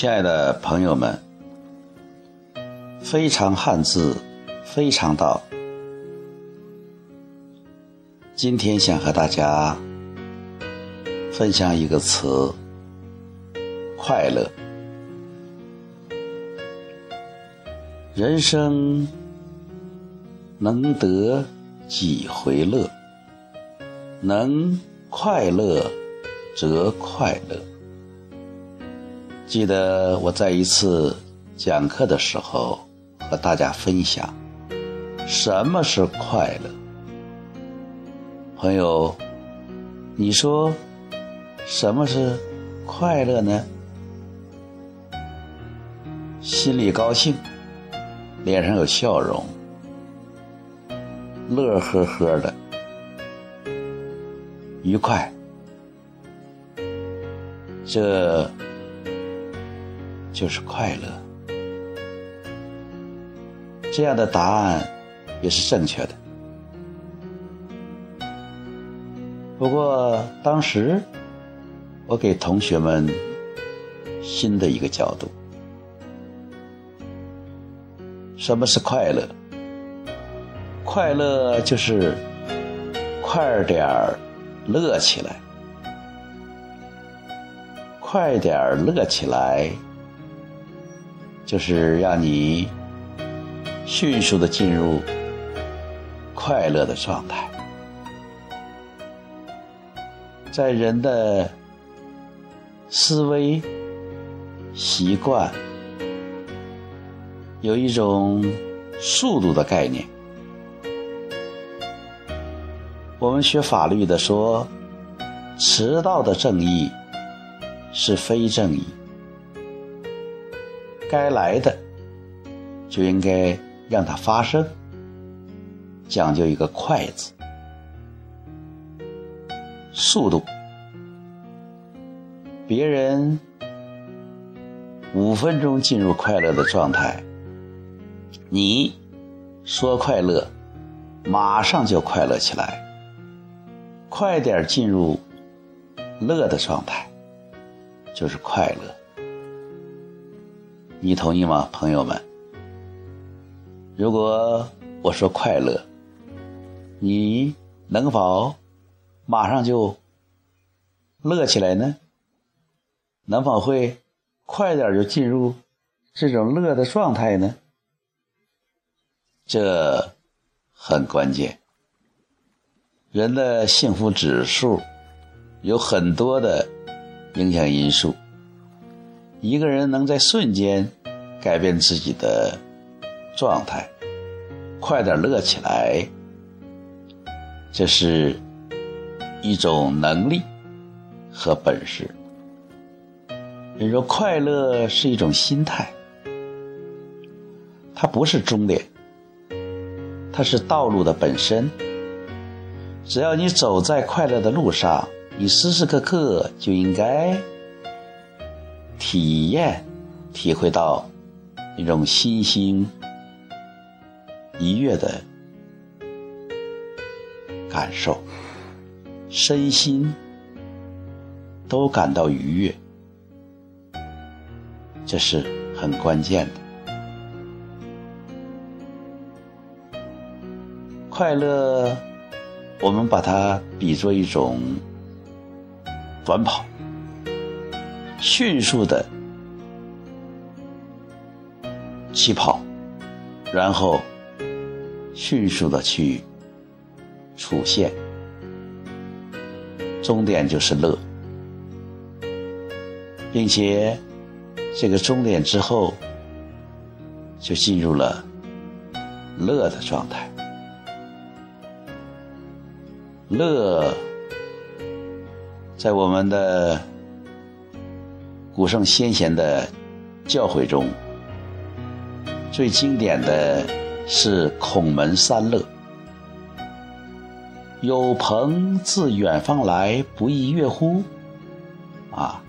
亲爱的朋友们，非常汉字，非常道。今天想和大家分享一个词：快乐。人生能得几回乐？能快乐则快乐。记得我在一次讲课的时候和大家分享，什么是快乐？朋友，你说什么是快乐呢？心里高兴，脸上有笑容，乐呵呵的，愉快，这。就是快乐，这样的答案也是正确的。不过当时我给同学们新的一个角度：什么是快乐？快乐就是快点儿乐起来，快点儿乐起来。就是让你迅速的进入快乐的状态，在人的思维习惯有一种速度的概念。我们学法律的说，迟到的正义是非正义。该来的就应该让它发生，讲究一个“快”字，速度。别人五分钟进入快乐的状态，你说快乐，马上就快乐起来，快点进入乐的状态，就是快乐。你同意吗，朋友们？如果我说快乐，你能否马上就乐起来呢？能否会快点就进入这种乐的状态呢？这很关键。人的幸福指数有很多的影响因素。一个人能在瞬间改变自己的状态，快点乐起来，这是一种能力和本事。人说快乐是一种心态，它不是终点，它是道路的本身。只要你走在快乐的路上，你时时刻刻就应该。体验、体会到一种心心愉悦的感受，身心都感到愉悦，这是很关键的。快乐，我们把它比作一种短跑。迅速的起跑，然后迅速的去出现，终点就是乐，并且这个终点之后就进入了乐的状态，乐在我们的。古圣先贤的教诲中，最经典的是孔门三乐：有朋自远方来，不亦乐乎？啊，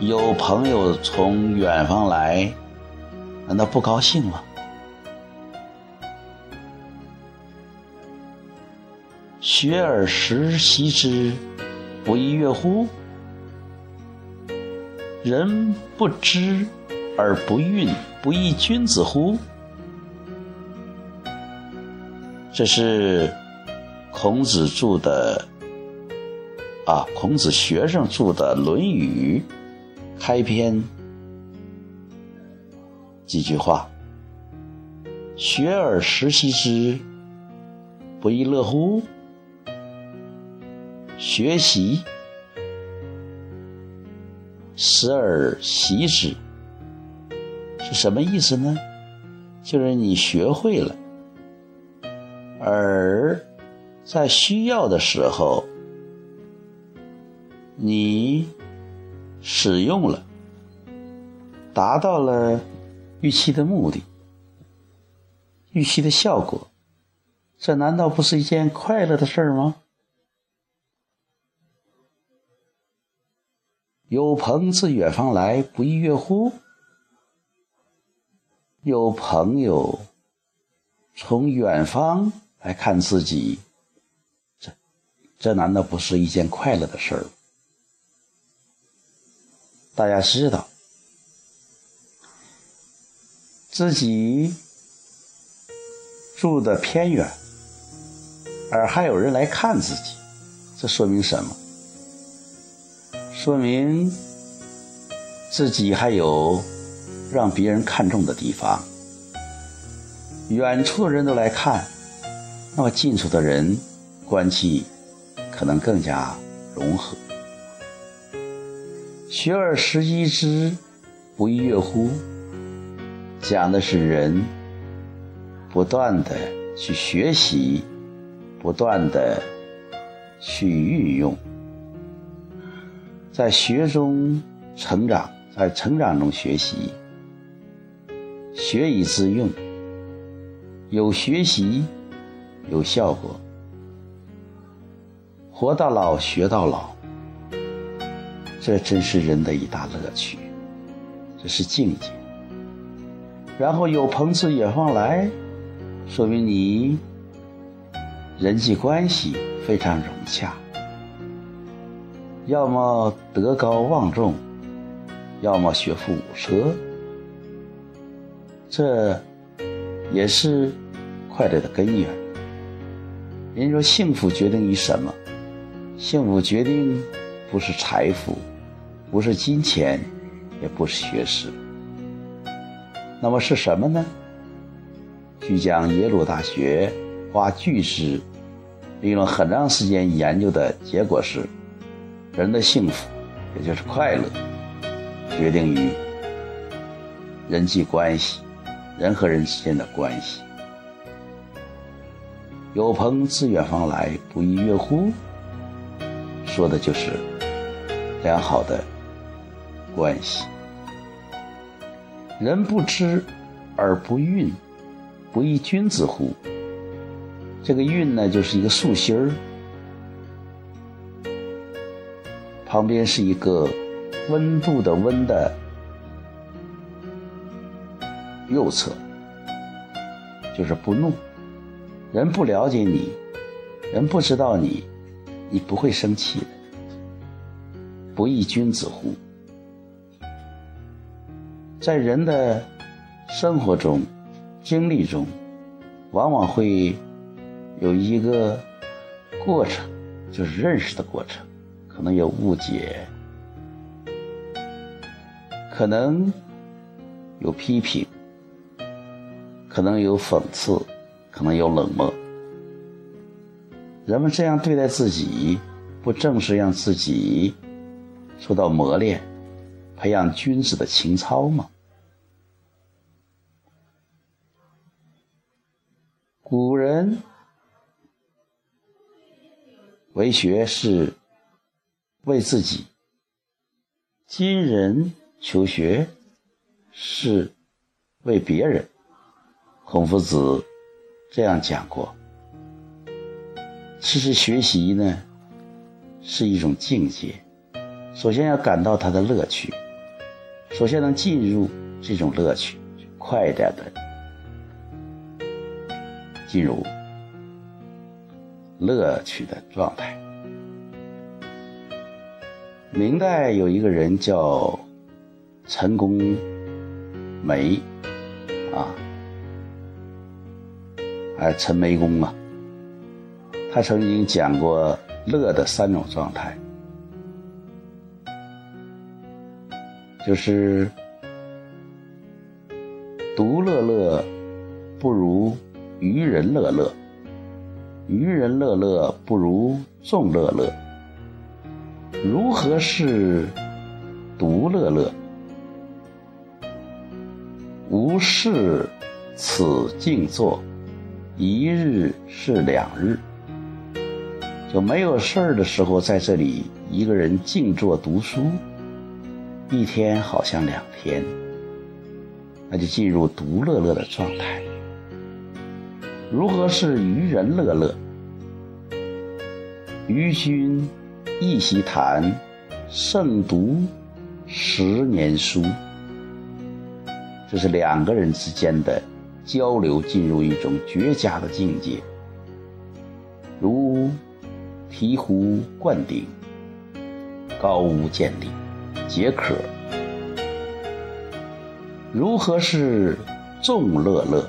有朋友从远方来，难道不高兴吗？学而时习之，不亦乐乎？人不知而不愠，不亦君子乎？这是孔子著的啊，孔子学生著的《论语》开篇几句话：“学而时习之，不亦乐乎？”学习。时而习之是什么意思呢？就是你学会了，而在需要的时候，你使用了，达到了预期的目的、预期的效果，这难道不是一件快乐的事儿吗？有朋自远方来，不亦乐乎？有朋友从远方来看自己，这这难道不是一件快乐的事儿？大家知道，自己住的偏远，而还有人来看自己，这说明什么？说明自己还有让别人看重的地方。远处的人都来看，那么近处的人关系可能更加融合。学而时习之，不亦乐乎？讲的是人不断的去学习，不断的去运用。在学中成长，在成长中学习，学以致用，有学习有效果，活到老学到老，这真是人的一大乐趣，这是境界。然后有朋自远方来，说明你人际关系非常融洽。要么德高望重，要么学富五车，这也是快乐的根源。人说幸福决定于什么？幸福决定不是财富，不是金钱，也不是学识。那么是什么呢？据讲，耶鲁大学花巨资，利用了很长时间研究的结果是。人的幸福，也就是快乐，决定于人际关系，人和人之间的关系。有朋自远方来，不亦乐乎？说的就是良好的关系。人不知而不愠，不亦君子乎？这个“愠”呢，就是一个竖心儿。旁边是一个温度的温的右侧，就是不怒。人不了解你，人不知道你，你不会生气的。不亦君子乎？在人的生活中、经历中，往往会有一个过程，就是认识的过程。可能有误解，可能有批评，可能有讽刺，可能有冷漠。人们这样对待自己，不正是让自己受到磨练，培养君子的情操吗？古人为学是。为自己，今人求学是为别人。孔夫子这样讲过。其实学习呢是一种境界，首先要感到它的乐趣，首先能进入这种乐趣，快一点的进入乐趣的状态。明代有一个人叫陈公梅啊，还陈梅公啊，他曾经讲过乐的三种状态，就是独乐乐不如愚人乐乐，愚人乐乐不如众乐乐。如何是独乐乐？无事此静坐，一日是两日。就没有事儿的时候，在这里一个人静坐读书，一天好像两天，那就进入独乐乐的状态。如何是愚人乐乐？愚君。一席谈，胜读十年书。这是两个人之间的交流，进入一种绝佳的境界，如醍醐灌顶，高屋建瓴，皆可。如何是众乐乐？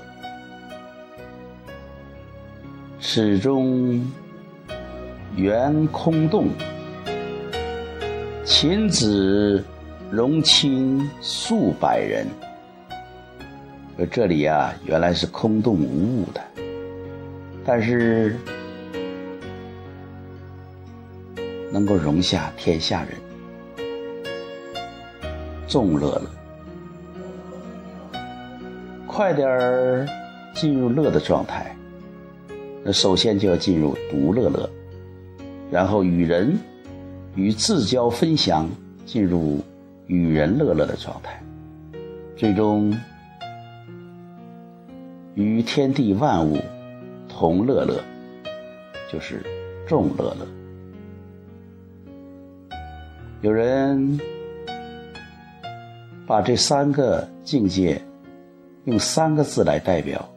始终圆空洞。秦子荣亲数百人，而这里呀，原来是空洞无物的，但是能够容下天下人，众乐乐，快点儿进入乐的状态。那首先就要进入独乐乐，然后与人。与自交分享，进入与人乐乐的状态，最终与天地万物同乐乐，就是众乐乐。有人把这三个境界用三个字来代表，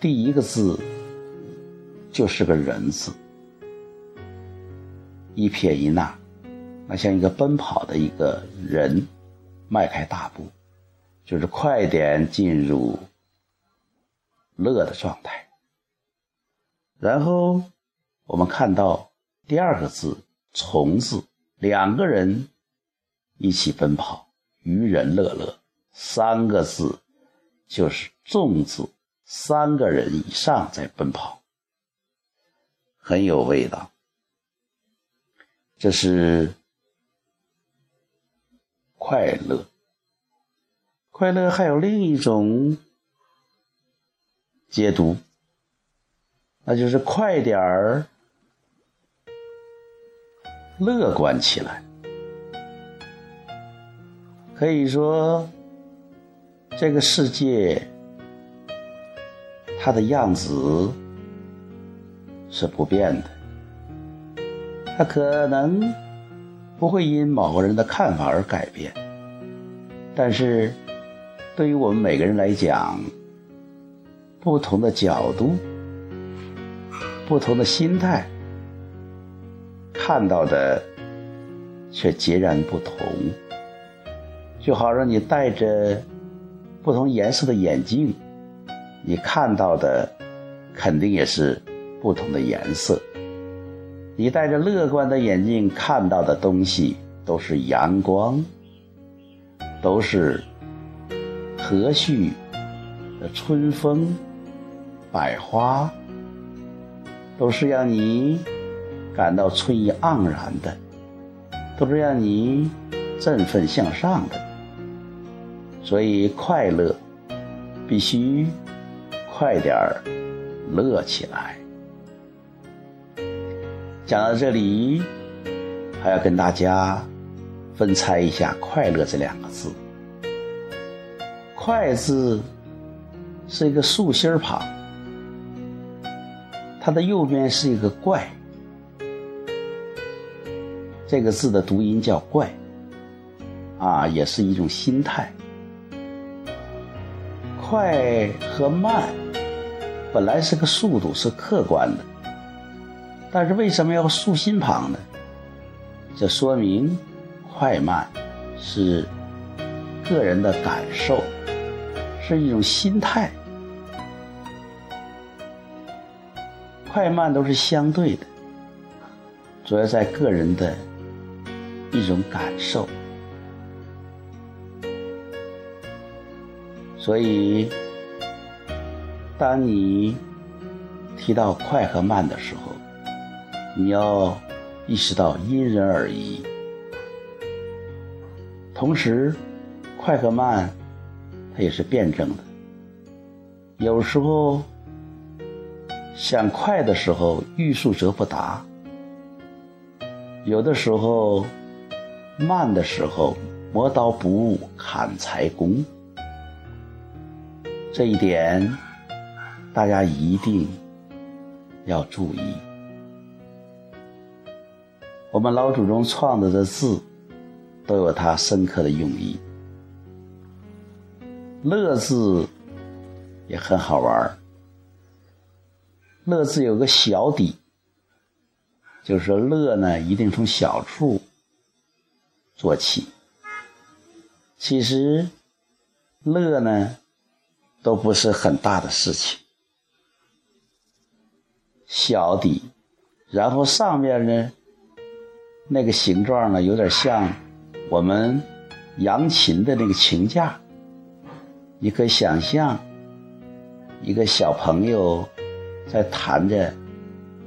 第一个字就是个人字。一撇一捺，那像一个奔跑的一个人，迈开大步，就是快点进入乐的状态。然后我们看到第二个字“从”字，两个人一起奔跑，渔人乐乐；三个字就是“众”字，三个人以上在奔跑，很有味道。这是快乐，快乐还有另一种解读，那就是快点儿乐观起来。可以说，这个世界它的样子是不变的。它可能不会因某个人的看法而改变，但是对于我们每个人来讲，不同的角度、不同的心态，看到的却截然不同。就好像你戴着不同颜色的眼镜，你看到的肯定也是不同的颜色。你戴着乐观的眼镜看到的东西都是阳光，都是和煦的春风、百花，都是让你感到春意盎然的，都是让你振奋向上的。所以快乐必须快点儿乐起来。讲到这里，还要跟大家分拆一下“快乐”这两个字。“快”字是一个竖心旁，它的右边是一个“怪”，这个字的读音叫“怪”，啊，也是一种心态。快和慢本来是个速度，是客观的。但是为什么要竖心旁呢？这说明快慢是个人的感受，是一种心态。快慢都是相对的，主要在个人的一种感受。所以，当你提到快和慢的时候，你要意识到因人而异。同时，快和慢它也是辩证的。有时候想快的时候，欲速则不达；有的时候慢的时候，磨刀不误砍柴工。这一点，大家一定要注意。我们老祖宗创造的字，都有它深刻的用意。乐字也很好玩儿乐字有个小底，就是说乐呢，一定从小处做起。其实，乐呢。都不是很大的事情，小底，然后上面呢，那个形状呢，有点像我们扬琴的那个琴架。你可以想象一个小朋友在弹着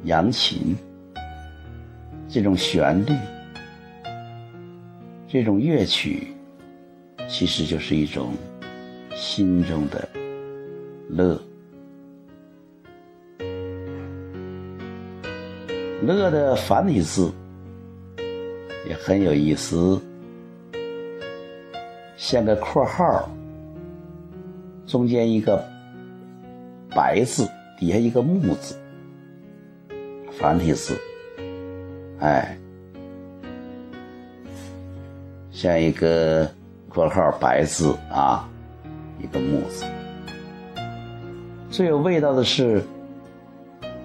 扬琴，这种旋律，这种乐曲，其实就是一种心中的。乐，乐的繁体字也很有意思，像个括号，中间一个白字，底下一个木字，繁体字，哎，像一个括号白字啊，一个木字。最有味道的是，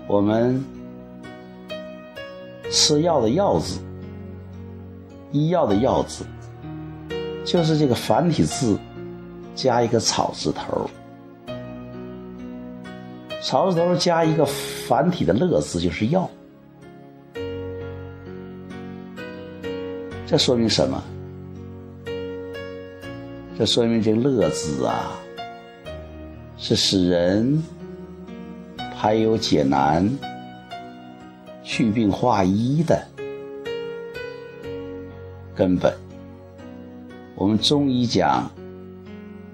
我们吃药的“药”字，医药的“药”字，就是这个繁体字加一个草字头，草字头加一个繁体的“乐”字，就是药。这说明什么？这说明这“乐”字啊。是使人排忧解难、去病化医的根本。我们中医讲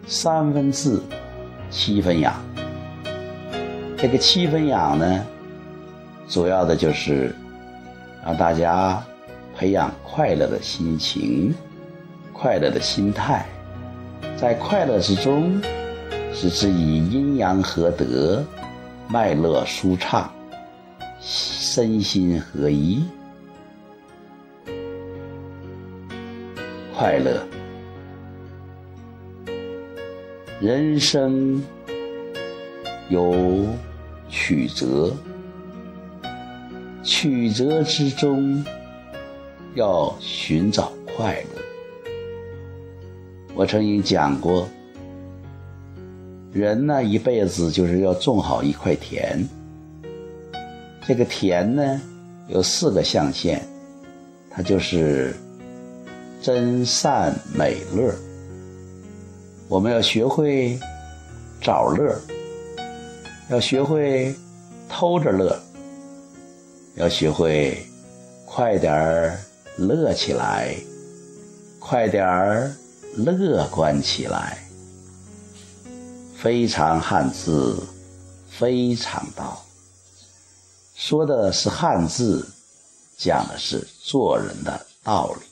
三分治，七分养。这个七分养呢，主要的就是让大家培养快乐的心情、快乐的心态，在快乐之中。使之以阴阳合德，脉络舒畅，身心合一，快乐。人生有曲折，曲折之中要寻找快乐。我曾经讲过。人呢，一辈子就是要种好一块田。这个田呢，有四个象限，它就是真善美乐。我们要学会找乐，要学会偷着乐，要学会快点儿乐起来，快点儿乐观起来。非常汉字，非常道。说的是汉字，讲的是做人的道理。